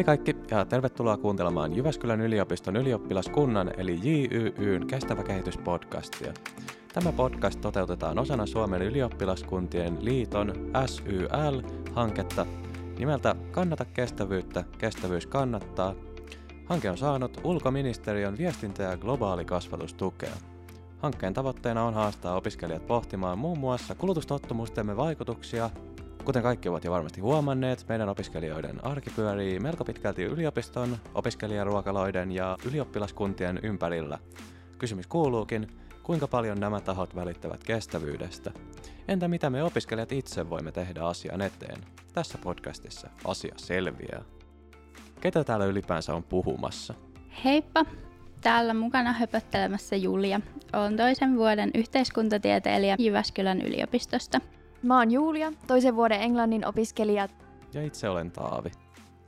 Hei kaikki ja tervetuloa kuuntelemaan Jyväskylän yliopiston ylioppilaskunnan eli JYYn kestävä kehityspodcastia. Tämä podcast toteutetaan osana Suomen ylioppilaskuntien liiton SYL-hanketta nimeltä Kannata kestävyyttä, kestävyys kannattaa. Hanke on saanut ulkoministeriön viestintä- ja globaali kasvatustukea. Hankkeen tavoitteena on haastaa opiskelijat pohtimaan muun muassa kulutustottumustemme vaikutuksia Kuten kaikki ovat jo varmasti huomanneet, meidän opiskelijoiden arki pyörii melko pitkälti yliopiston, opiskelijaruokaloiden ja ylioppilaskuntien ympärillä. Kysymys kuuluukin, kuinka paljon nämä tahot välittävät kestävyydestä? Entä mitä me opiskelijat itse voimme tehdä asian eteen? Tässä podcastissa asia selviää. Ketä täällä ylipäänsä on puhumassa? Heippa! Täällä mukana höpöttelemässä Julia. Olen toisen vuoden yhteiskuntatieteilijä Jyväskylän yliopistosta. Mä oon Julia, toisen vuoden englannin opiskelija. Ja itse olen Taavi.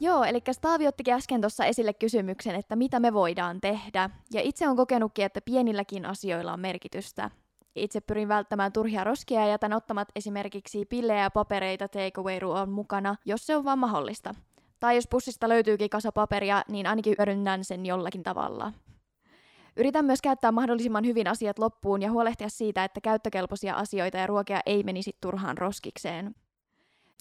Joo, eli Taavi ottikin äsken tuossa esille kysymyksen, että mitä me voidaan tehdä. Ja itse on kokenutkin, että pienilläkin asioilla on merkitystä. Itse pyrin välttämään turhia roskia ja jätän ottamat esimerkiksi pillejä ja papereita takeaway on mukana, jos se on vaan mahdollista. Tai jos pussista löytyykin kasa paperia, niin ainakin hyödynnän sen jollakin tavalla. Yritän myös käyttää mahdollisimman hyvin asiat loppuun ja huolehtia siitä, että käyttökelpoisia asioita ja ruokia ei menisi turhaan roskikseen.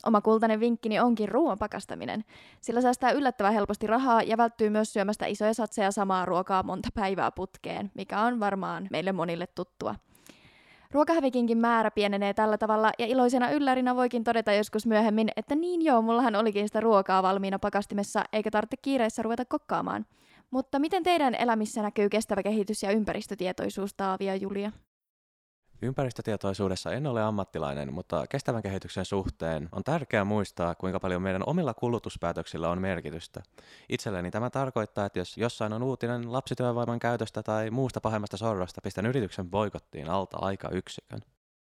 Oma kultainen vinkkini onkin ruoan pakastaminen. Sillä säästää yllättävän helposti rahaa ja välttyy myös syömästä isoja satseja samaa ruokaa monta päivää putkeen, mikä on varmaan meille monille tuttua. Ruokahävikinkin määrä pienenee tällä tavalla ja iloisena yllärinä voikin todeta joskus myöhemmin, että niin joo, mullahan olikin sitä ruokaa valmiina pakastimessa eikä tarvitse kiireessä ruveta kokkaamaan. Mutta miten teidän elämissä näkyy kestävä kehitys ja ympäristötietoisuus, Taavi ja Julia? Ympäristötietoisuudessa en ole ammattilainen, mutta kestävän kehityksen suhteen on tärkeää muistaa, kuinka paljon meidän omilla kulutuspäätöksillä on merkitystä. Itselleni tämä tarkoittaa, että jos jossain on uutinen lapsityövoiman käytöstä tai muusta pahemmasta sorrosta, pistän yrityksen boikottiin alta aika yksikön.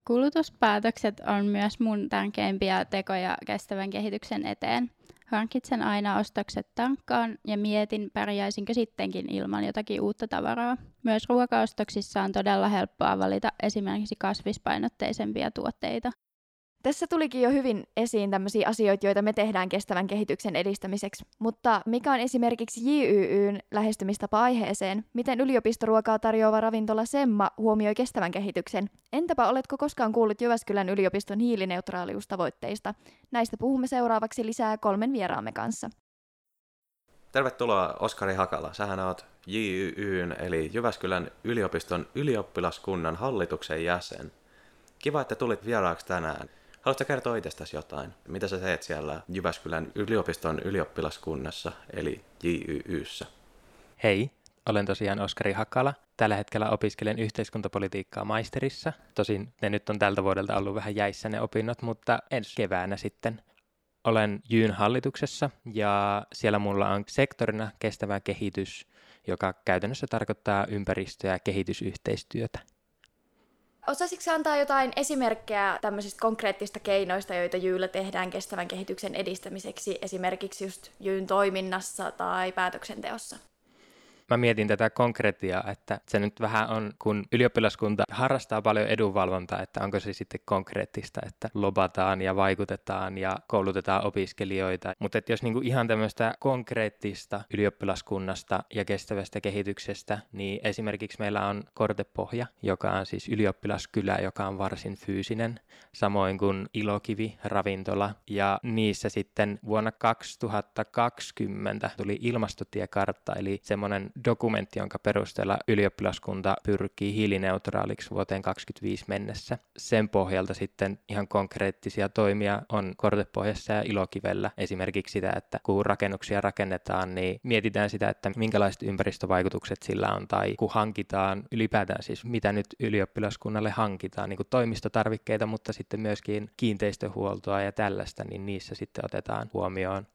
Kulutuspäätökset on myös mun tärkeimpiä tekoja kestävän kehityksen eteen. Hankitsen aina ostokset tankkaan ja mietin, pärjäisinkö sittenkin ilman jotakin uutta tavaraa. Myös ruokaostoksissa on todella helppoa valita esimerkiksi kasvispainotteisempia tuotteita. Tässä tulikin jo hyvin esiin tämmöisiä asioita, joita me tehdään kestävän kehityksen edistämiseksi. Mutta mikä on esimerkiksi JYYn lähestymistapa aiheeseen? Miten yliopistoruokaa tarjoava ravintola Semma huomioi kestävän kehityksen? Entäpä oletko koskaan kuullut Jyväskylän yliopiston hiilineutraaliustavoitteista? Näistä puhumme seuraavaksi lisää kolmen vieraamme kanssa. Tervetuloa Oskari Hakala. Sähän oot JYYn eli Jyväskylän yliopiston ylioppilaskunnan hallituksen jäsen. Kiva, että tulit vieraaksi tänään. Haluatko kertoa itsestäsi jotain? Mitä sä teet siellä Jyväskylän yliopiston ylioppilaskunnassa, eli JYYssä? Hei, olen tosiaan Oskari Hakala. Tällä hetkellä opiskelen yhteiskuntapolitiikkaa maisterissa. Tosin ne nyt on tältä vuodelta ollut vähän jäissä ne opinnot, mutta ensi keväänä sitten olen Jyn hallituksessa ja siellä mulla on sektorina kestävä kehitys, joka käytännössä tarkoittaa ympäristö- ja kehitysyhteistyötä. Osaisitko antaa jotain esimerkkejä tämmöisistä konkreettista keinoista, joita Jyyllä tehdään kestävän kehityksen edistämiseksi, esimerkiksi just Jyyn toiminnassa tai päätöksenteossa? Mä mietin tätä konkretiaa, että se nyt vähän on, kun ylioppilaskunta harrastaa paljon edunvalvontaa, että onko se sitten konkreettista, että lobataan ja vaikutetaan ja koulutetaan opiskelijoita. Mutta jos niinku ihan tämmöistä konkreettista ylioppilaskunnasta ja kestävästä kehityksestä, niin esimerkiksi meillä on Kortepohja, joka on siis ylioppilaskylä, joka on varsin fyysinen, samoin kuin Ilokivi, ravintola. Ja niissä sitten vuonna 2020 tuli ilmastotiekartta, eli semmoinen dokumentti, jonka perusteella ylioppilaskunta pyrkii hiilineutraaliksi vuoteen 2025 mennessä. Sen pohjalta sitten ihan konkreettisia toimia on Kortepohjassa ja Ilokivellä. Esimerkiksi sitä, että kun rakennuksia rakennetaan, niin mietitään sitä, että minkälaiset ympäristövaikutukset sillä on, tai kun hankitaan ylipäätään siis, mitä nyt ylioppilaskunnalle hankitaan, niin kuin toimistotarvikkeita, mutta sitten myöskin kiinteistöhuoltoa ja tällaista, niin niissä sitten otetaan huomioon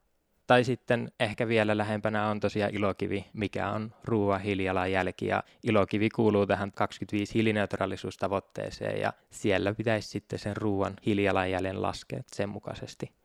tai sitten ehkä vielä lähempänä on tosiaan ilokivi, mikä on ruoan hiilijalanjälki ja ilokivi kuuluu tähän 25 hiilineutraalisuustavoitteeseen ja siellä pitäisi sitten sen ruoan hiilijalanjäljen laskea sen mukaisesti.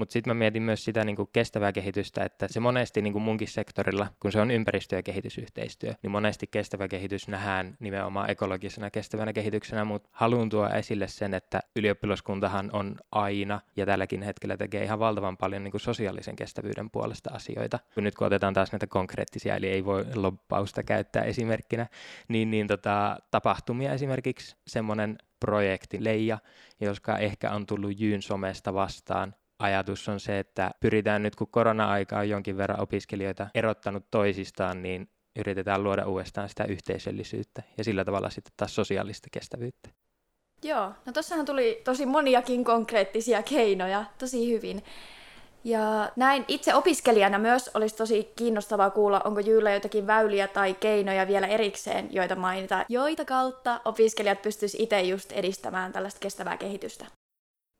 Mutta sitten mä mietin myös sitä niin kuin kestävää kehitystä, että se monesti niin kuin munkin sektorilla, kun se on ympäristö- ja kehitysyhteistyö, niin monesti kestävä kehitys nähdään nimenomaan ekologisena kestävänä kehityksenä, mutta haluan tuoda esille sen, että ylioppilaskuntahan on aina ja tälläkin hetkellä tekee ihan valtavan paljon niin kuin sosiaalisen kestävyyden puolesta asioita. Kun nyt kun otetaan taas näitä konkreettisia, eli ei voi loppausta käyttää esimerkkinä, niin, niin tota, tapahtumia esimerkiksi semmoinen projekti Leija, joka ehkä on tullut Jyyn somesta vastaan, ajatus on se, että pyritään nyt, kun korona-aika on jonkin verran opiskelijoita erottanut toisistaan, niin yritetään luoda uudestaan sitä yhteisöllisyyttä ja sillä tavalla sitten taas sosiaalista kestävyyttä. Joo, no tossahan tuli tosi moniakin konkreettisia keinoja, tosi hyvin. Ja näin itse opiskelijana myös olisi tosi kiinnostavaa kuulla, onko Jyyllä jotakin väyliä tai keinoja vielä erikseen, joita mainita, joita kautta opiskelijat pystyisivät itse just edistämään tällaista kestävää kehitystä.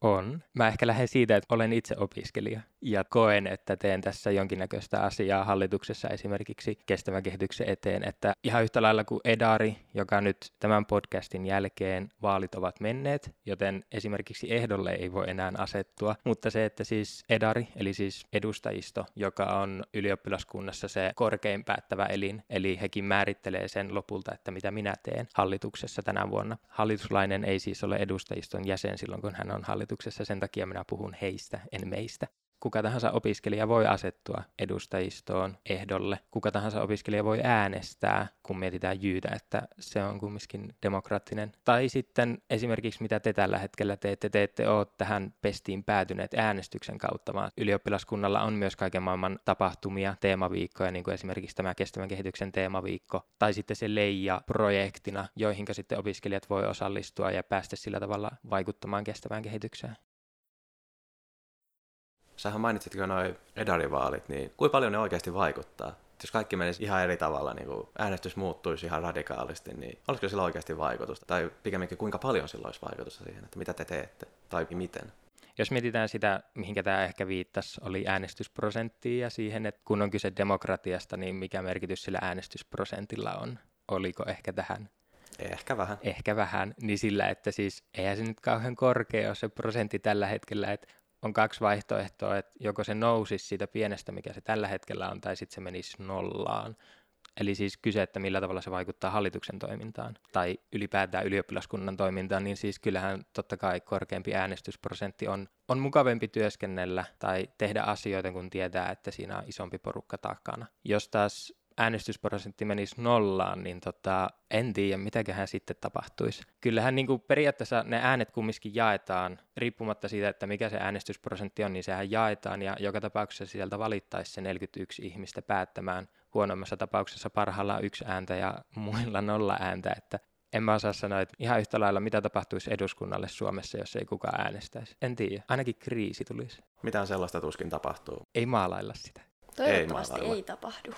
On. Mä ehkä lähden siitä, että olen itse opiskelija ja koen, että teen tässä jonkinnäköistä asiaa hallituksessa esimerkiksi kestävän kehityksen eteen, että ihan yhtä lailla kuin Edari, joka nyt tämän podcastin jälkeen vaalit ovat menneet, joten esimerkiksi ehdolle ei voi enää asettua, mutta se, että siis Edari, eli siis edustajisto, joka on ylioppilaskunnassa se korkein päättävä elin, eli hekin määrittelee sen lopulta, että mitä minä teen hallituksessa tänä vuonna. Hallituslainen ei siis ole edustajiston jäsen silloin, kun hän on hallituksessa, sen takia minä puhun heistä, en meistä kuka tahansa opiskelija voi asettua edustajistoon ehdolle. Kuka tahansa opiskelija voi äänestää, kun mietitään jyytä, että se on kumminkin demokraattinen. Tai sitten esimerkiksi mitä te tällä hetkellä teette, te ette ole tähän pestiin päätyneet äänestyksen kautta, vaan ylioppilaskunnalla on myös kaiken maailman tapahtumia, teemaviikkoja, niin kuin esimerkiksi tämä kestävän kehityksen teemaviikko, tai sitten se Leija-projektina, joihin sitten opiskelijat voi osallistua ja päästä sillä tavalla vaikuttamaan kestävään kehitykseen. Sähän mainitsit jo noin edarivaalit, niin kuinka paljon ne oikeasti vaikuttaa? Jos kaikki menisi ihan eri tavalla, niin kuin äänestys muuttuisi ihan radikaalisti, niin olisiko sillä oikeasti vaikutusta? Tai pikemminkin kuinka paljon sillä olisi vaikutusta siihen, että mitä te teette tai miten? Jos mietitään sitä, mihinkä tämä ehkä viittasi, oli äänestysprosenttia ja siihen, että kun on kyse demokratiasta, niin mikä merkitys sillä äänestysprosentilla on? Oliko ehkä tähän Ehkä vähän. Ehkä vähän, niin sillä, että siis eihän se nyt kauhean korkea ole se prosentti tällä hetkellä, että on kaksi vaihtoehtoa, että joko se nousisi siitä pienestä, mikä se tällä hetkellä on, tai sitten se menisi nollaan. Eli siis kyse, että millä tavalla se vaikuttaa hallituksen toimintaan tai ylipäätään ylioppilaskunnan toimintaan, niin siis kyllähän totta kai korkeampi äänestysprosentti on, on mukavempi työskennellä tai tehdä asioita, kun tietää, että siinä on isompi porukka takana. Jos taas äänestysprosentti menisi nollaan, niin tota, en tiedä, mitäköhän sitten tapahtuisi. Kyllähän niin kuin periaatteessa ne äänet kumminkin jaetaan, riippumatta siitä, että mikä se äänestysprosentti on, niin sehän jaetaan, ja joka tapauksessa sieltä valittaisi se 41 ihmistä päättämään huonommassa tapauksessa parhaillaan yksi ääntä ja muilla nolla ääntä, että en mä osaa sanoa, että ihan yhtä lailla mitä tapahtuisi eduskunnalle Suomessa, jos ei kukaan äänestäisi. En tiedä. Ainakin kriisi tulisi. Mitään sellaista tuskin tapahtuu. Ei maalailla sitä. Toivottavasti ei, ei tapahdu.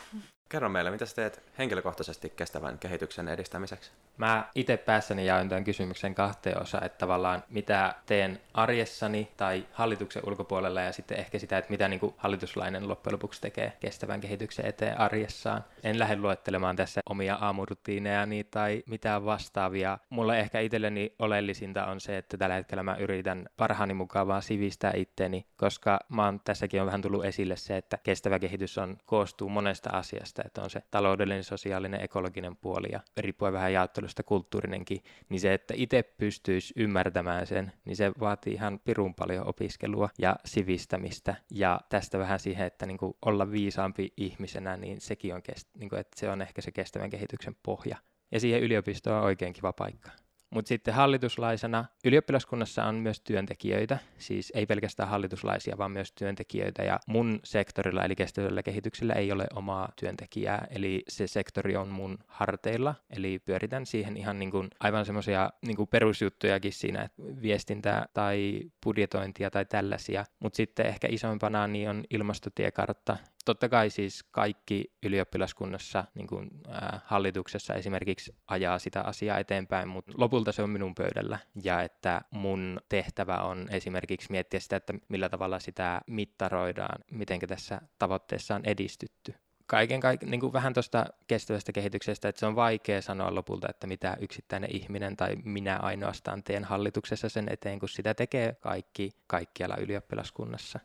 Kerro meille, mitä teet henkilökohtaisesti kestävän kehityksen edistämiseksi? Mä itse päässäni jaoin tämän kysymyksen kahteen osaan, että tavallaan mitä teen arjessani tai hallituksen ulkopuolella ja sitten ehkä sitä, että mitä niin kuin hallituslainen loppujen lopuksi tekee kestävän kehityksen eteen arjessaan. En lähde luettelemaan tässä omia aamurutiinejani tai mitään vastaavia. Mulle ehkä itselleni oleellisinta on se, että tällä hetkellä mä yritän parhaani mukaan vaan sivistää itteni, koska mä oon, tässäkin on vähän tullut esille se, että kestävä kehitys on, koostuu monesta asiasta, että on se taloudellinen, sosiaalinen, ekologinen puoli ja riippuen vähän jaottelusta kulttuurinenkin, niin se, että itse pystyisi ymmärtämään sen, niin se vaatii ihan pirun paljon opiskelua ja sivistämistä ja tästä vähän siihen, että niin kuin olla viisaampi ihmisenä, niin sekin on, kest- niin kuin, että se on ehkä se kestävän kehityksen pohja. Ja siihen yliopistoon on oikein kiva paikka. Mutta sitten hallituslaisena ylioppilaskunnassa on myös työntekijöitä, siis ei pelkästään hallituslaisia, vaan myös työntekijöitä. Ja mun sektorilla, eli kestävällä kehityksellä, ei ole omaa työntekijää, eli se sektori on mun harteilla. Eli pyöritän siihen ihan niin kuin aivan semmoisia niin perusjuttujakin siinä, että viestintää tai budjetointia tai tällaisia. Mutta sitten ehkä isoimpana niin on ilmastotiekartta, totta kai siis kaikki ylioppilaskunnassa, niin kuin, ää, hallituksessa esimerkiksi ajaa sitä asiaa eteenpäin, mutta lopulta se on minun pöydällä. Ja että mun tehtävä on esimerkiksi miettiä sitä, että millä tavalla sitä mittaroidaan, miten tässä tavoitteessa on edistytty kaiken kaiken niin kuin vähän tuosta kestävästä kehityksestä, että se on vaikea sanoa lopulta, että mitä yksittäinen ihminen tai minä ainoastaan teen hallituksessa sen eteen, kun sitä tekee kaikki kaikkialla ylioppilaskunnassa.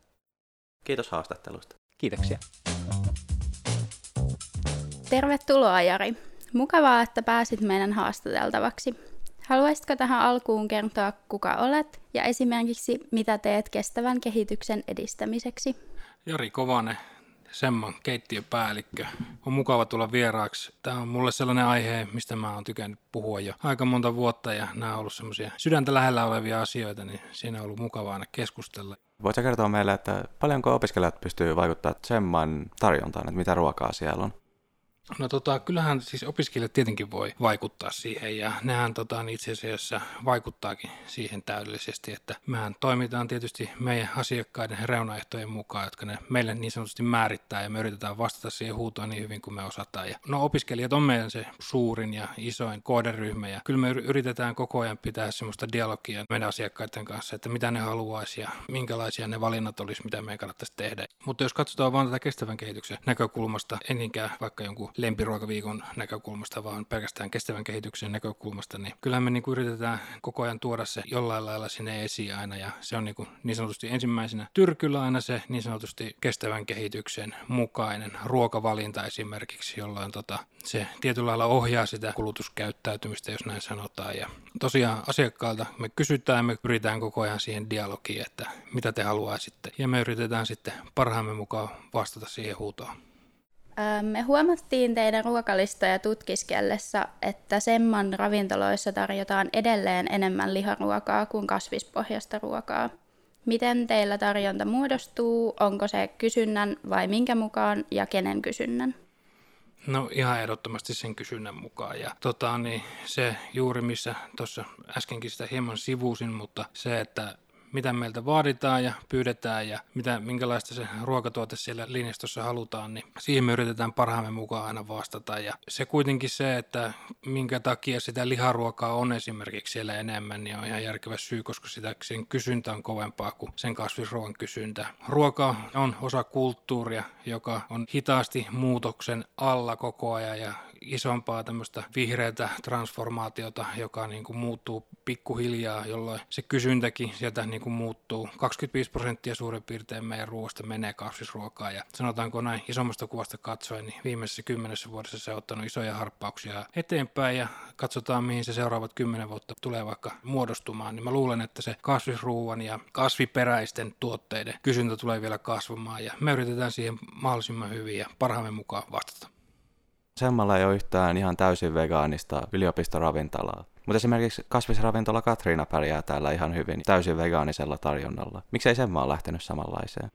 Kiitos haastattelusta. Kiitoksia. Tervetuloa Jari. Mukavaa, että pääsit meidän haastateltavaksi. Haluaisitko tähän alkuun kertoa, kuka olet ja esimerkiksi mitä teet kestävän kehityksen edistämiseksi? Jari Kovanen, Semman keittiöpäällikkö. On mukava tulla vieraaksi. Tämä on mulle sellainen aihe, mistä mä oon tykännyt puhua jo aika monta vuotta ja nämä on ollut semmoisia sydäntä lähellä olevia asioita, niin siinä on ollut mukava aina keskustella. Voitko kertoa meille, että paljonko opiskelijat pystyy vaikuttamaan Semman tarjontaan, että mitä ruokaa siellä on? No tota, kyllähän siis opiskelijat tietenkin voi vaikuttaa siihen ja nehän tota, niin itse asiassa vaikuttaakin siihen täydellisesti, että mehän toimitaan tietysti meidän asiakkaiden reunaehtojen mukaan, jotka ne meille niin sanotusti määrittää ja me yritetään vastata siihen huutoon niin hyvin kuin me osataan. Ja, no opiskelijat on meidän se suurin ja isoin kohderyhmä ja kyllä me yritetään koko ajan pitää semmoista dialogia meidän asiakkaiden kanssa, että mitä ne haluaisi ja minkälaisia ne valinnat olisi, mitä meidän kannattaisi tehdä. Mutta jos katsotaan vain tätä kestävän kehityksen näkökulmasta, en niinkään vaikka jonkun lempiruokaviikon näkökulmasta, vaan pelkästään kestävän kehityksen näkökulmasta, niin kyllä me niin yritetään koko ajan tuoda se jollain lailla sinne esiin aina, ja se on niin, niin sanotusti ensimmäisenä tyrkyllä aina se niin sanotusti kestävän kehityksen mukainen ruokavalinta esimerkiksi, jolloin tota, se tietyllä lailla ohjaa sitä kulutuskäyttäytymistä, jos näin sanotaan. Ja tosiaan asiakkaalta me kysytään, me pyritään koko ajan siihen dialogiin, että mitä te haluaisitte, ja me yritetään sitten parhaamme mukaan vastata siihen huutoon. Me huomattiin teidän ruokalistoja tutkiskellessa, että Semman ravintoloissa tarjotaan edelleen enemmän liharuokaa kuin kasvispohjasta ruokaa. Miten teillä tarjonta muodostuu? Onko se kysynnän vai minkä mukaan ja kenen kysynnän? No ihan ehdottomasti sen kysynnän mukaan. Ja tota, niin se juuri missä tuossa äskenkin sitä hieman sivusin, mutta se, että mitä meiltä vaaditaan ja pyydetään ja mitä, minkälaista se ruokatuote siellä linjastossa halutaan, niin siihen me yritetään parhaamme mukaan aina vastata. Ja se kuitenkin se, että minkä takia sitä liharuokaa on esimerkiksi siellä enemmän, niin on ihan järkevä syy, koska sitä sen kysyntä on kovempaa kuin sen kasvisruoan kysyntä. Ruoka on osa kulttuuria, joka on hitaasti muutoksen alla koko ajan ja isompaa tämmöistä vihreätä transformaatiota, joka niin kuin muuttuu pikkuhiljaa, jolloin se kysyntäkin sieltä niin kuin muuttuu. 25 prosenttia suurin piirtein meidän ruoasta menee kasvisruokaan ja sanotaanko näin isommasta kuvasta katsoen, niin viimeisessä kymmenessä vuodessa se on ottanut isoja harppauksia eteenpäin ja katsotaan mihin se seuraavat kymmenen vuotta tulee vaikka muodostumaan, niin mä luulen, että se kasvisruuan ja kasviperäisten tuotteiden kysyntä tulee vielä kasvamaan ja me yritetään siihen mahdollisimman hyvin ja parhaamme mukaan vastata. Semmalla ei ole yhtään ihan täysin vegaanista yliopistoravintolaa. Mutta esimerkiksi kasvisravintola Katriina pärjää täällä ihan hyvin täysin vegaanisella tarjonnalla. Miksei Semma ole lähtenyt samanlaiseen?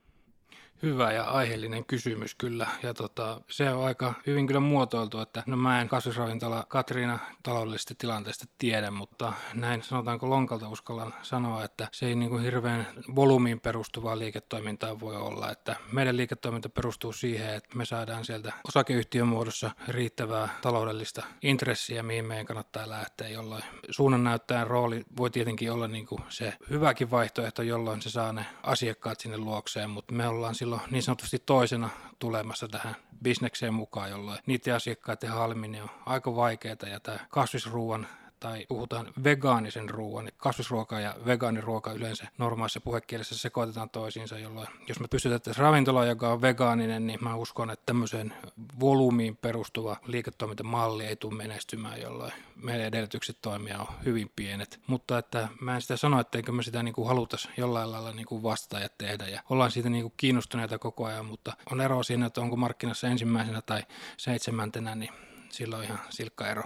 Hyvä ja aiheellinen kysymys kyllä. Ja tota, se on aika hyvin kyllä muotoiltu, että no mä en kasvisravintola Katriina taloudellisesta tilanteesta tiedä, mutta näin sanotaanko lonkalta uskallan sanoa, että se ei niin kuin hirveän volyymiin perustuvaa liiketoimintaa voi olla. Että meidän liiketoiminta perustuu siihen, että me saadaan sieltä osakeyhtiön muodossa riittävää taloudellista intressiä, mihin meidän kannattaa lähteä, jolloin suunnannäyttäjän rooli voi tietenkin olla niin kuin se hyväkin vaihtoehto, jolloin se saa ne asiakkaat sinne luokseen, mutta me ollaan silloin silloin niin sanotusti toisena tulemassa tähän bisnekseen mukaan, jolloin niiden asiakkaiden halminen on aika vaikeaa ja tämä kasvisruuan tai puhutaan vegaanisen ruoan, kasvisruoka ja vegaaniruoka yleensä normaalissa puhekielessä sekoitetaan toisiinsa, jolloin jos me pystytettäisiin ravintola, joka on vegaaninen, niin mä uskon, että tämmöiseen volyymiin perustuva liiketoimintamalli ei tule menestymään, jolloin meidän edellytykset toimia on hyvin pienet. Mutta että mä en sitä sano, etteikö me sitä niin kuin halutaisi jollain lailla niin kuin vastata ja tehdä ja ollaan siitä niin kuin kiinnostuneita koko ajan, mutta on ero siinä, että onko markkinassa ensimmäisenä tai seitsemäntenä, niin silloin on ihan silkka ero.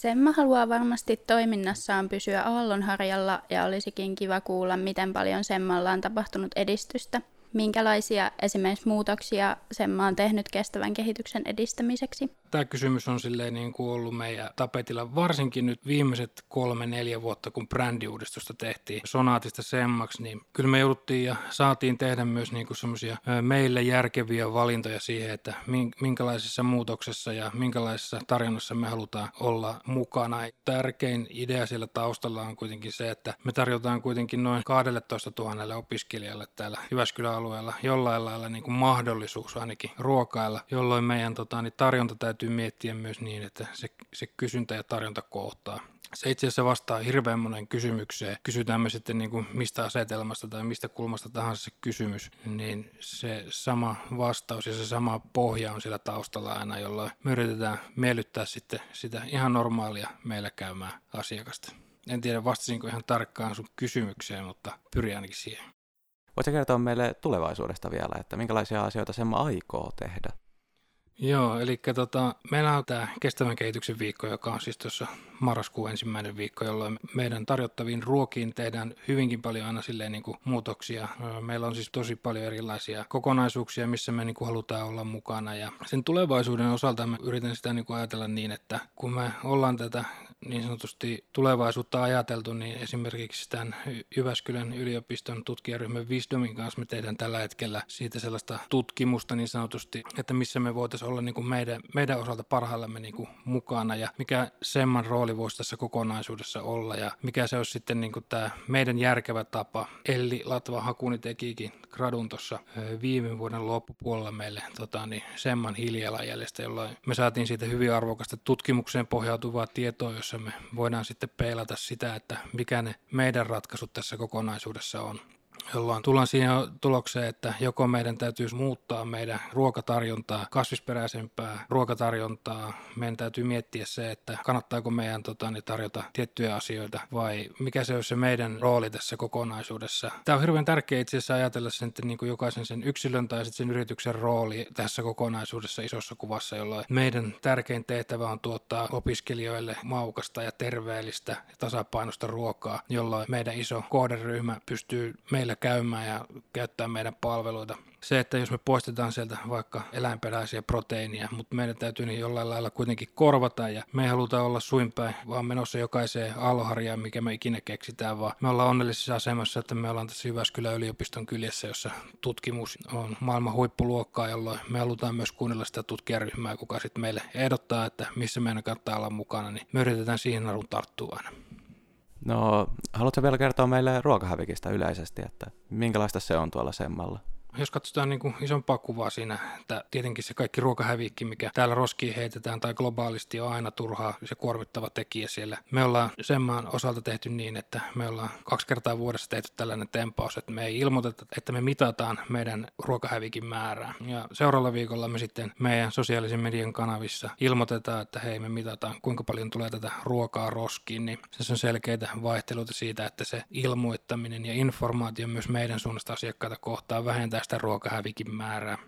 Semma haluaa varmasti toiminnassaan pysyä aallonharjalla ja olisikin kiva kuulla, miten paljon Semmalla on tapahtunut edistystä – Minkälaisia esimerkiksi muutoksia Semma on tehnyt kestävän kehityksen edistämiseksi? Tämä kysymys on silleen niin kuin ollut meidän tapetilla varsinkin nyt viimeiset kolme-neljä vuotta, kun brändiuudistusta tehtiin Sonaatista Semmaksi, niin kyllä me jouduttiin ja saatiin tehdä myös niin semmoisia meille järkeviä valintoja siihen, että minkälaisessa muutoksessa ja minkälaisessa tarjonnassa me halutaan olla mukana. Tärkein idea siellä taustalla on kuitenkin se, että me tarjotaan kuitenkin noin 12 000 opiskelijalle täällä Jyväskylän alueella jollain lailla niin kuin mahdollisuus ainakin ruokailla, jolloin meidän tota, niin tarjonta täytyy miettiä myös niin, että se, se kysyntä ja tarjonta kohtaa. se itse asiassa vastaa hirveän monen kysymykseen. Kysytään me sitten niin kuin mistä asetelmasta tai mistä kulmasta tahansa se kysymys, niin se sama vastaus ja se sama pohja on siellä taustalla aina, jolloin me yritetään miellyttää sitten sitä ihan normaalia meillä käymää asiakasta. En tiedä vastasinko ihan tarkkaan sun kysymykseen, mutta pyrin ainakin siihen. Voitko kertoa meille tulevaisuudesta vielä, että minkälaisia asioita Semma aikoo tehdä? Joo, eli tota, meillä on tämä kestävän kehityksen viikko, joka on siis tuossa marraskuun ensimmäinen viikko, jolloin meidän tarjottaviin ruokiin tehdään hyvinkin paljon aina silleen niin kuin muutoksia. Meillä on siis tosi paljon erilaisia kokonaisuuksia, missä me niin kuin halutaan olla mukana ja sen tulevaisuuden osalta mä yritän sitä niin kuin ajatella niin, että kun me ollaan tätä niin sanotusti tulevaisuutta ajateltu, niin esimerkiksi tämän Jyväskylän yliopiston tutkijaryhmän Wisdomin kanssa me tehdään tällä hetkellä siitä sellaista tutkimusta niin sanotusti, että missä me voitaisiin olla niin kuin meidän, meidän osalta parhaillamme niin kuin mukana ja mikä Semman rooli voisi tässä kokonaisuudessa olla ja mikä se olisi sitten niin kuin tämä meidän järkevä tapa. Elli Latva Hakuni tekikin gradun tuossa viime vuoden loppupuolella meille tota, niin Semman hiilijalanjäljestä, jolloin me saatiin siitä hyvin arvokasta tutkimukseen pohjautuvaa tietoa, jossa me voidaan sitten peilata sitä, että mikä ne meidän ratkaisut tässä kokonaisuudessa on jolloin tullaan siihen tulokseen, että joko meidän täytyisi muuttaa meidän ruokatarjontaa, kasvisperäisempää ruokatarjontaa. Meidän täytyy miettiä se, että kannattaako meidän tota, niin tarjota tiettyjä asioita vai mikä se olisi se meidän rooli tässä kokonaisuudessa. Tämä on hirveän tärkeää itse asiassa ajatella sen, että niin kuin jokaisen sen yksilön tai sitten sen yrityksen rooli tässä kokonaisuudessa isossa kuvassa, jolloin meidän tärkein tehtävä on tuottaa opiskelijoille maukasta ja terveellistä ja tasapainosta ruokaa, jolloin meidän iso kohderyhmä pystyy meillä käymään ja käyttää meidän palveluita se, että jos me poistetaan sieltä vaikka eläinperäisiä proteiinia, mutta meidän täytyy niin jollain lailla kuitenkin korvata ja me ei haluta olla suinpäin, vaan menossa jokaiseen alharjaan, mikä me ikinä keksitään, vaan me ollaan onnellisessa asemassa, että me ollaan tässä Jyväskylän yliopiston kyljessä, jossa tutkimus on maailman huippuluokkaa, jolloin me halutaan myös kuunnella sitä tutkijaryhmää, kuka sitten meille ehdottaa, että missä meidän kannattaa olla mukana, niin me yritetään siihen narun tarttua aina. No, haluatko vielä kertoa meille ruokahävikistä yleisesti, että minkälaista se on tuolla Semmalla? Jos katsotaan niin kuin isompaa kuvaa siinä, että tietenkin se kaikki ruokahävikki, mikä täällä roskiin heitetään tai globaalisti on aina turhaa se kuormittava tekijä siellä. Me ollaan sen maan osalta tehty niin, että me ollaan kaksi kertaa vuodessa tehty tällainen tempaus, että me ei ilmoiteta, että me mitataan meidän ruokahävikin määrää. Ja seuraavalla viikolla me sitten meidän sosiaalisen median kanavissa ilmoitetaan, että hei me mitataan kuinka paljon tulee tätä ruokaa roskiin, niin se on selkeitä vaihteluita siitä, että se ilmoittaminen ja informaatio myös meidän suunnasta asiakkaita kohtaan vähentää sitä ruokahävikin määrää.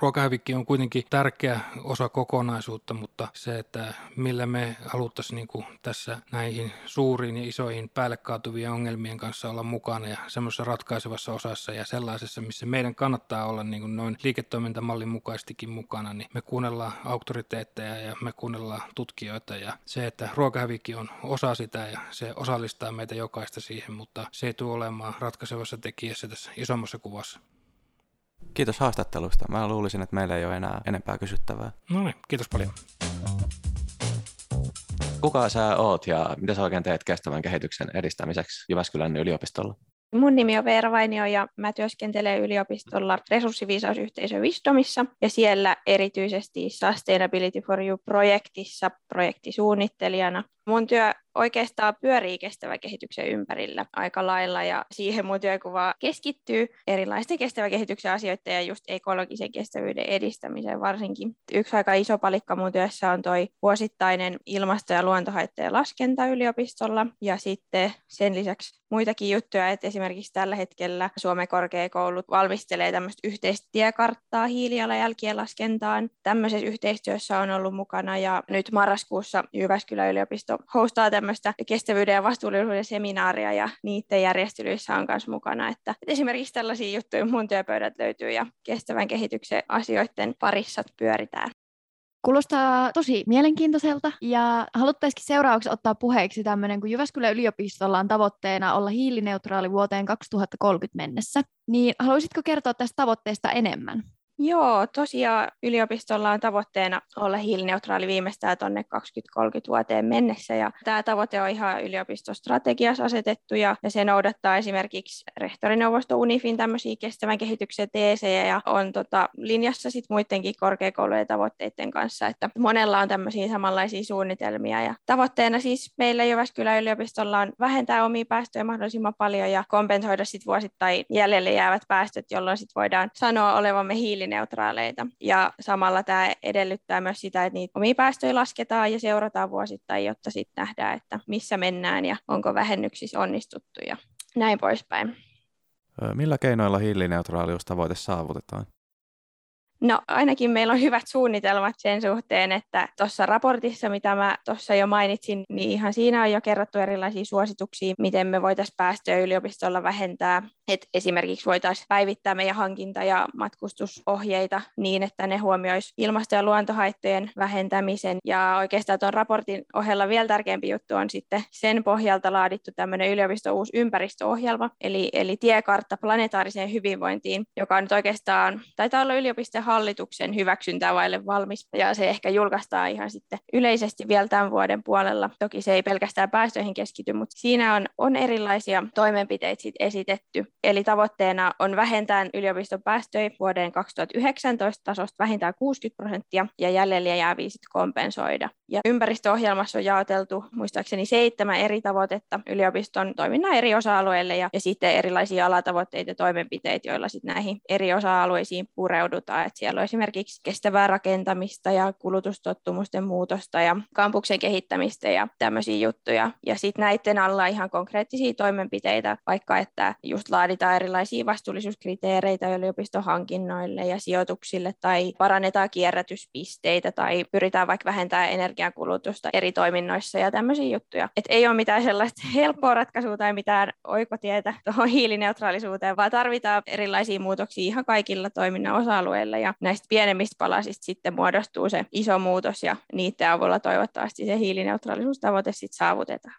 Ruokahävikki on kuitenkin tärkeä osa kokonaisuutta, mutta se, että millä me haluttaisiin niin kuin tässä näihin suuriin ja isoihin päälle kaatuvien ongelmien kanssa olla mukana ja semmoisessa ratkaisevassa osassa ja sellaisessa, missä meidän kannattaa olla niin kuin noin liiketoimintamallin mukaistikin mukana, niin me kuunnellaan auktoriteetteja ja me kuunnellaan tutkijoita ja se, että ruokahävikki on osa sitä ja se osallistaa meitä jokaista siihen, mutta se ei tule olemaan ratkaisevassa tekijässä tässä isommassa kuvassa. Kiitos haastattelusta. Mä luulisin, että meillä ei ole enää enempää kysyttävää. No niin, kiitos paljon. Kuka sä oot ja mitä sä oikein teet kestävän kehityksen edistämiseksi Jyväskylän yliopistolla? Mun nimi on Veera Vainio ja mä työskentelen yliopistolla resurssiviisausyhteisö Wisdomissa ja siellä erityisesti Sustainability for You-projektissa projektisuunnittelijana. Mun työ oikeastaan pyörii kestävän kehityksen ympärillä aika lailla ja siihen mun työkuva keskittyy erilaisten kestävän kehityksen asioiden ja just ekologisen kestävyyden edistämiseen varsinkin. Yksi aika iso palikka mun työssä on toi vuosittainen ilmasto- ja luontohaittojen laskenta yliopistolla ja sitten sen lisäksi muitakin juttuja, että esimerkiksi tällä hetkellä Suomen korkeakoulut valmistelee tämmöistä yhteistä tiekarttaa hiilijalanjälkien laskentaan. Tämmöisessä yhteistyössä on ollut mukana ja nyt marraskuussa Jyväskylän yliopisto hostaa tämmöistä kestävyyden ja vastuullisuuden seminaaria ja niiden järjestelyissä on myös mukana. Että, että esimerkiksi tällaisia juttuja mun työpöydät löytyy ja kestävän kehityksen asioiden parissa pyöritään. Kuulostaa tosi mielenkiintoiselta ja haluttaisikin seuraavaksi ottaa puheeksi tämmöinen, kun Jyväskylän yliopistolla on tavoitteena olla hiilineutraali vuoteen 2030 mennessä. Niin haluaisitko kertoa tästä tavoitteesta enemmän? Joo, tosiaan yliopistolla on tavoitteena olla hiilineutraali viimeistään tuonne 2030 vuoteen mennessä. Ja tämä tavoite on ihan yliopistostrategiassa asetettu ja, ja se noudattaa esimerkiksi rehtorineuvosto UNIFin tämmöisiä kestävän kehityksen teesejä ja on tota, linjassa sit muidenkin korkeakoulujen tavoitteiden kanssa, että monella on tämmöisiä samanlaisia suunnitelmia. Ja tavoitteena siis meillä Jyväskylän yliopistolla on vähentää omia päästöjä mahdollisimman paljon ja kompensoida sit vuosittain jäljelle jäävät päästöt, jolloin sit voidaan sanoa olevamme hiilineutraaleita. Ja samalla tämä edellyttää myös sitä, että niitä omia päästöjä lasketaan ja seurataan vuosittain, jotta sitten nähdään, että missä mennään ja onko vähennyksissä onnistuttu ja näin poispäin. Millä keinoilla hiilineutraaliustavoite saavutetaan? No ainakin meillä on hyvät suunnitelmat sen suhteen, että tuossa raportissa, mitä mä tuossa jo mainitsin, niin ihan siinä on jo kerrottu erilaisia suosituksia, miten me voitaisiin päästöjä yliopistolla vähentää. Et esimerkiksi voitaisiin päivittää meidän hankinta- ja matkustusohjeita niin, että ne huomioisi ilmasto- ja luontohaittojen vähentämisen. Ja oikeastaan tuon raportin ohella vielä tärkeämpi juttu on sitten sen pohjalta laadittu tämmöinen yliopisto uusi ympäristöohjelma, eli, eli tiekartta planetaariseen hyvinvointiin, joka on nyt oikeastaan, taitaa olla yliopiston hallituksen hyväksyntää vaille valmis, ja se ehkä julkaistaan ihan sitten yleisesti vielä tämän vuoden puolella. Toki se ei pelkästään päästöihin keskity, mutta siinä on, on erilaisia toimenpiteitä sit esitetty. Eli tavoitteena on vähentää yliopiston päästöjä vuoden 2019 tasosta vähintään 60 prosenttia, ja jäljellä jääviä sitten kompensoida. Ja ympäristöohjelmassa on jaoteltu muistaakseni seitsemän eri tavoitetta yliopiston toiminnan eri osa-alueille, ja, ja sitten erilaisia alatavoitteita ja toimenpiteitä, joilla sitten näihin eri osa-alueisiin pureudutaan. Et siellä on esimerkiksi kestävää rakentamista ja kulutustottumusten muutosta ja kampuksen kehittämistä ja tämmöisiä juttuja. Ja sitten näiden alla ihan konkreettisia toimenpiteitä, vaikka että just laaditaan erilaisia vastuullisuuskriteereitä yliopiston hankinnoille ja sijoituksille tai parannetaan kierrätyspisteitä tai pyritään vaikka vähentämään energiankulutusta eri toiminnoissa ja tämmöisiä juttuja. Et ei ole mitään sellaista helppoa ratkaisua tai mitään oikotietä tuohon hiilineutraalisuuteen, vaan tarvitaan erilaisia muutoksia ihan kaikilla toiminnan osa-alueilla ja näistä pienemmistä palasista sitten muodostuu se iso muutos ja niiden avulla toivottavasti se hiilineutraalisuustavoite sitten saavutetaan.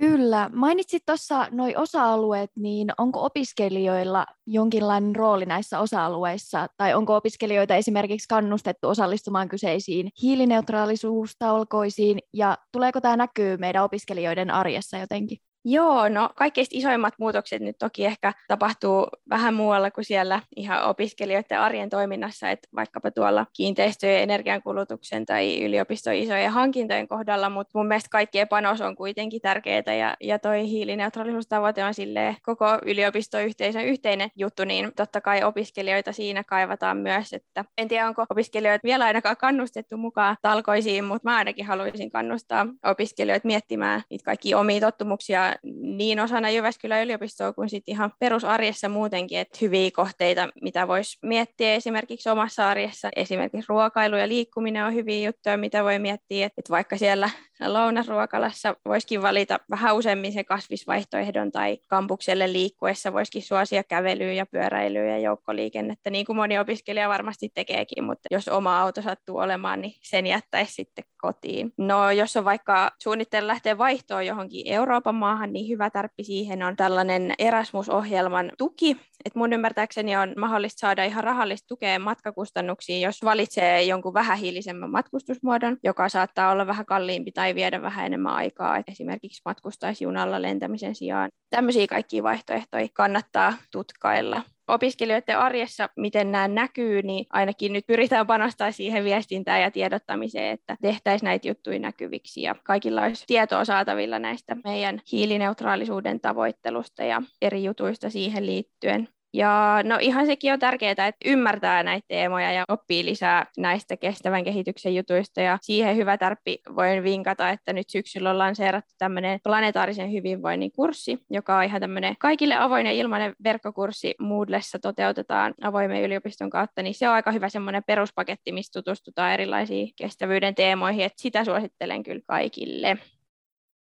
Kyllä. Mainitsit tuossa noin osa-alueet, niin onko opiskelijoilla jonkinlainen rooli näissä osa-alueissa, tai onko opiskelijoita esimerkiksi kannustettu osallistumaan kyseisiin hiilineutraalisuustalkoisiin, ja tuleeko tämä näkyy meidän opiskelijoiden arjessa jotenkin? Joo, no kaikkein isoimmat muutokset nyt toki ehkä tapahtuu vähän muualla kuin siellä ihan opiskelijoiden arjen toiminnassa, että vaikkapa tuolla kiinteistöjen, energiankulutuksen tai yliopiston isojen hankintojen kohdalla, mutta mun mielestä kaikkien panos on kuitenkin tärkeää ja, ja toi hiilineutraalisuustavoite on sille koko yliopistoyhteisön yhteinen juttu, niin totta kai opiskelijoita siinä kaivataan myös, että en tiedä onko opiskelijoita vielä ainakaan kannustettu mukaan talkoisiin, mutta mä ainakin haluaisin kannustaa opiskelijoita miettimään niitä kaikki omia tottumuksia niin osana Jyväskylän yliopistoa kuin sitten ihan perusarjessa muutenkin, että hyviä kohteita, mitä voisi miettiä esimerkiksi omassa arjessa. Esimerkiksi ruokailu ja liikkuminen on hyviä juttuja, mitä voi miettiä, että vaikka siellä lounasruokalassa voisikin valita vähän useammin se kasvisvaihtoehdon tai kampukselle liikkuessa voisikin suosia kävelyä ja pyöräilyä ja joukkoliikennettä, niin kuin moni opiskelija varmasti tekeekin, mutta jos oma auto sattuu olemaan, niin sen jättäisi sitten kotiin. No jos on vaikka suunnittelu lähteä vaihtoon johonkin Euroopan maahan, niin hyvä tarppi siihen on tällainen Erasmus-ohjelman tuki, että mun ymmärtääkseni on mahdollista saada ihan rahallista tukea matkakustannuksiin, jos valitsee jonkun vähähiilisemmän matkustusmuodon, joka saattaa olla vähän kalliimpi tai viedä vähän enemmän aikaa, että esimerkiksi matkustaisi junalla lentämisen sijaan. Tämmöisiä kaikkia vaihtoehtoja kannattaa tutkailla opiskelijoiden arjessa, miten nämä näkyy, niin ainakin nyt pyritään panostaa siihen viestintään ja tiedottamiseen, että tehtäisiin näitä juttuja näkyviksi ja kaikilla olisi tietoa saatavilla näistä meidän hiilineutraalisuuden tavoittelusta ja eri jutuista siihen liittyen. Ja no ihan sekin on tärkeää, että ymmärtää näitä teemoja ja oppii lisää näistä kestävän kehityksen jutuista. Ja siihen hyvä tarppi voin vinkata, että nyt syksyllä on lanseerattu tämmöinen planetaarisen hyvinvoinnin kurssi, joka on ihan tämmöinen kaikille avoin ja ilmainen verkkokurssi Moodlessa toteutetaan avoimen yliopiston kautta, niin se on aika hyvä semmoinen peruspaketti, mistä tutustutaan erilaisiin kestävyyden teemoihin, että sitä suosittelen kyllä kaikille.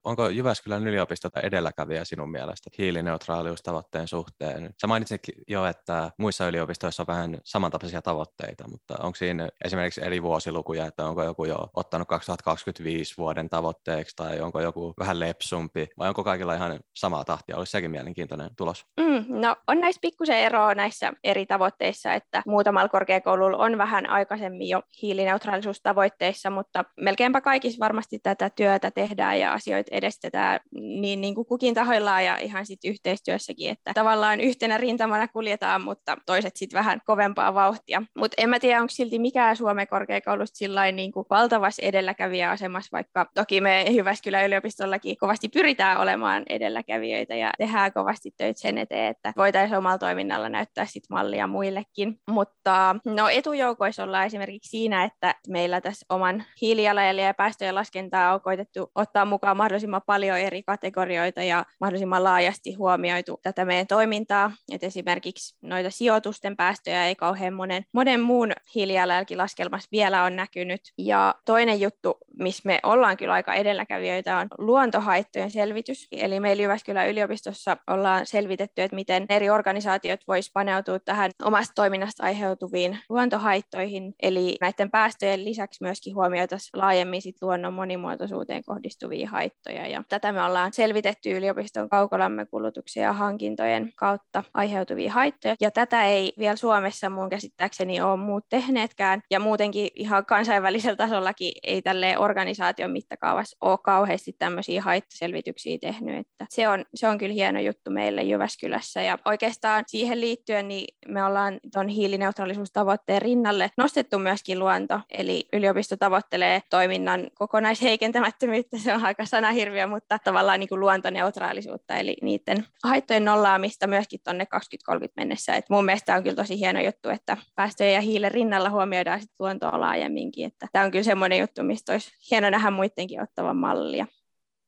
Onko Jyväskylän yliopisto edelläkävijä sinun mielestä hiilineutraaliustavoitteen suhteen? Sä mainitsitkin jo, että muissa yliopistoissa on vähän samantapaisia tavoitteita, mutta onko siinä esimerkiksi eri vuosilukuja, että onko joku jo ottanut 2025 vuoden tavoitteeksi tai onko joku vähän lepsumpi vai onko kaikilla ihan samaa tahtia? Olisi sekin mielenkiintoinen tulos. Mm, no on näissä pikkusen eroa näissä eri tavoitteissa, että muutamalla korkeakoululla on vähän aikaisemmin jo hiilineutraalisuustavoitteissa, mutta melkeinpä kaikissa varmasti tätä työtä tehdään ja asioita edestetään niin, niin kuin kukin tahoillaan ja ihan sitten yhteistyössäkin, että tavallaan yhtenä rintamana kuljetaan, mutta toiset sitten vähän kovempaa vauhtia. Mutta en mä tiedä, onko silti mikään Suomen korkeakoulusta sillä niin kuin valtavassa edelläkävijäasemassa, vaikka toki me Jyväskylän yliopistollakin kovasti pyritään olemaan edelläkävijöitä ja tehdään kovasti töitä sen eteen, että voitaisiin omalla toiminnalla näyttää sit mallia muillekin. Mutta no etujoukoissa ollaan esimerkiksi siinä, että meillä tässä oman hiilijalanjäljen ja päästöjen laskentaa on koitettu ottaa mukaan mahdollisimman paljon eri kategorioita ja mahdollisimman laajasti huomioitu tätä meidän toimintaa. Et esimerkiksi noita sijoitusten päästöjä ei kauhean monen, monen muun hiilijalanjälkilaskelmassa vielä on näkynyt. Ja toinen juttu, missä me ollaan kyllä aika edelläkävijöitä, on luontohaittojen selvitys. Eli meillä Jyväskylän yliopistossa ollaan selvitetty, että miten eri organisaatiot vois paneutua tähän omasta toiminnasta aiheutuviin luontohaittoihin. Eli näiden päästöjen lisäksi myöskin huomioitaisiin laajemmin sit luonnon monimuotoisuuteen kohdistuvia haittoja. Ja tätä me ollaan selvitetty yliopiston kaukolämmökulutuksen ja hankintojen kautta aiheutuvia haittoja. Ja tätä ei vielä Suomessa mun käsittääkseni ole muut tehneetkään. Ja muutenkin ihan kansainvälisellä tasollakin ei tälle organisaation mittakaavassa ole kauheasti tämmöisiä haittaselvityksiä tehnyt. Että se, on, se on kyllä hieno juttu meille Jyväskylässä. Ja oikeastaan siihen liittyen niin me ollaan tuon hiilineutraalisuustavoitteen rinnalle nostettu myöskin luonto. Eli yliopisto tavoittelee toiminnan kokonaisheikentämättömyyttä, se on aika sanahirviö, mutta tavallaan niin kuin luontoneutraalisuutta, eli niiden haittojen nollaamista myöskin tuonne 2030 mennessä. Et mun mielestä on kyllä tosi hieno juttu, että päästöjen ja hiilen rinnalla huomioidaan sit luontoa laajemminkin. Että tämä on kyllä semmoinen juttu, mistä olisi hieno nähdä muidenkin ottavan mallia.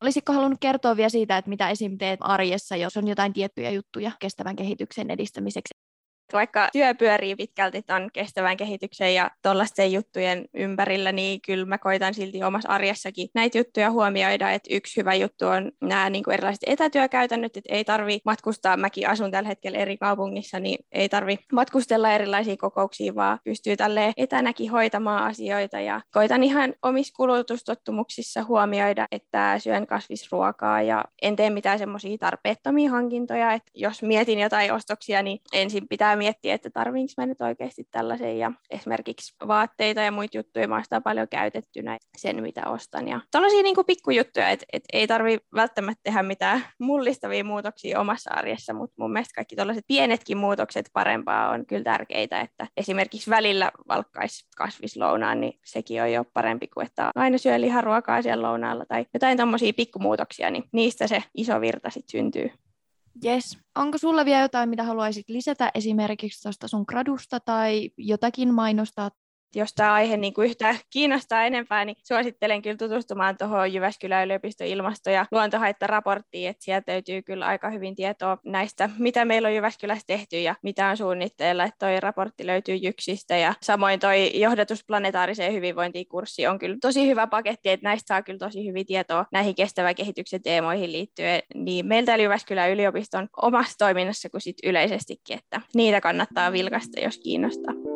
Olisitko halunnut kertoa vielä siitä, että mitä esim. teet arjessa, jos on jotain tiettyjä juttuja kestävän kehityksen edistämiseksi? Vaikka työ pyörii pitkälti tuon kestävän kehityksen ja tuollaisten juttujen ympärillä, niin kyllä mä koitan silti omassa arjessakin näitä juttuja huomioida. Että yksi hyvä juttu on nämä niin kuin erilaiset etätyökäytännöt, että ei tarvi matkustaa. Mäkin asun tällä hetkellä eri kaupungissa, niin ei tarvi matkustella erilaisiin kokouksiin, vaan pystyy tälle etänäkin hoitamaan asioita. Ja koitan ihan omissa kulutustottumuksissa huomioida, että syön kasvisruokaa ja en tee mitään semmoisia tarpeettomia hankintoja. Että jos mietin jotain ostoksia, niin ensin pitää miettiä, että tarviinko mä nyt oikeasti tällaisen ja esimerkiksi vaatteita ja muita juttuja mä sitä paljon käytettynä sen, mitä ostan. Ja tällaisia niin kuin pikkujuttuja, että, että ei tarvi välttämättä tehdä mitään mullistavia muutoksia omassa arjessa, mutta mun mielestä kaikki tällaiset pienetkin muutokset parempaa on kyllä tärkeitä, että esimerkiksi välillä valkkaisi kasvislounaan, niin sekin on jo parempi kuin että aina syö liharuokaa siellä lounaalla tai jotain tämmöisiä pikkumuutoksia, niin niistä se iso virta sitten syntyy. Yes. Onko sulla vielä jotain, mitä haluaisit lisätä esimerkiksi tuosta sun gradusta tai jotakin mainostaa jos tämä aihe niin kuin yhtään kiinnostaa enempää, niin suosittelen kyllä tutustumaan tuohon Jyväskylän yliopiston ilmasto- ja luontohaittaraporttiin, että sieltä löytyy kyllä aika hyvin tietoa näistä, mitä meillä on Jyväskylässä tehty ja mitä on suunnitteilla, että toi raportti löytyy Jyksistä ja samoin toi johdatus planetaariseen hyvinvointiin kurssi on kyllä tosi hyvä paketti, että näistä saa kyllä tosi hyvin tietoa näihin kestävän kehityksen teemoihin liittyen, niin meiltä Jyväskylän yliopiston omassa toiminnassa kuin sit yleisestikin, että niitä kannattaa vilkasta, jos kiinnostaa.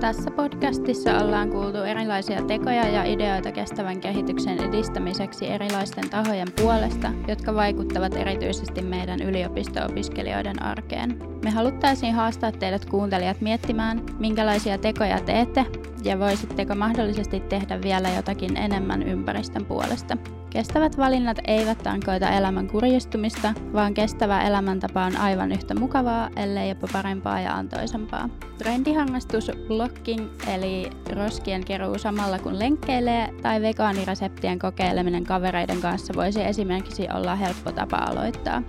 Tässä podcastissa ollaan kuultu erilaisia tekoja ja ideoita kestävän kehityksen edistämiseksi erilaisten tahojen puolesta, jotka vaikuttavat erityisesti meidän yliopisto-opiskelijoiden arkeen. Me haluttaisiin haastaa teidät kuuntelijat miettimään, minkälaisia tekoja teette ja voisitteko mahdollisesti tehdä vielä jotakin enemmän ympäristön puolesta. Kestävät valinnat eivät tarkoita elämän kurjistumista, vaan kestävä elämäntapa on aivan yhtä mukavaa, ellei jopa parempaa ja antoisampaa. Trendiharrastus blocking eli roskien keruu samalla kun lenkkeilee tai vegaanireseptien kokeileminen kavereiden kanssa voisi esimerkiksi olla helppo tapa aloittaa.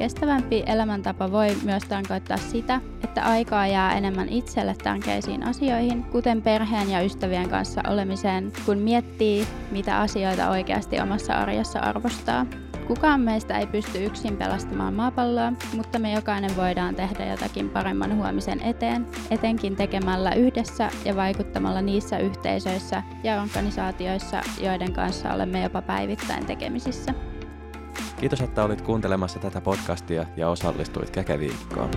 Kestävämpi elämäntapa voi myös tarkoittaa sitä, että aikaa jää enemmän itselle tärkeisiin asioihin, kuten perheen ja ystävien kanssa olemiseen, kun miettii, mitä asioita oikeasti omassa arjessa arvostaa. Kukaan meistä ei pysty yksin pelastamaan maapalloa, mutta me jokainen voidaan tehdä jotakin paremman huomisen eteen, etenkin tekemällä yhdessä ja vaikuttamalla niissä yhteisöissä ja organisaatioissa, joiden kanssa olemme jopa päivittäin tekemisissä. Kiitos, että olit kuuntelemassa tätä podcastia ja osallistuit Käkeviikkoon.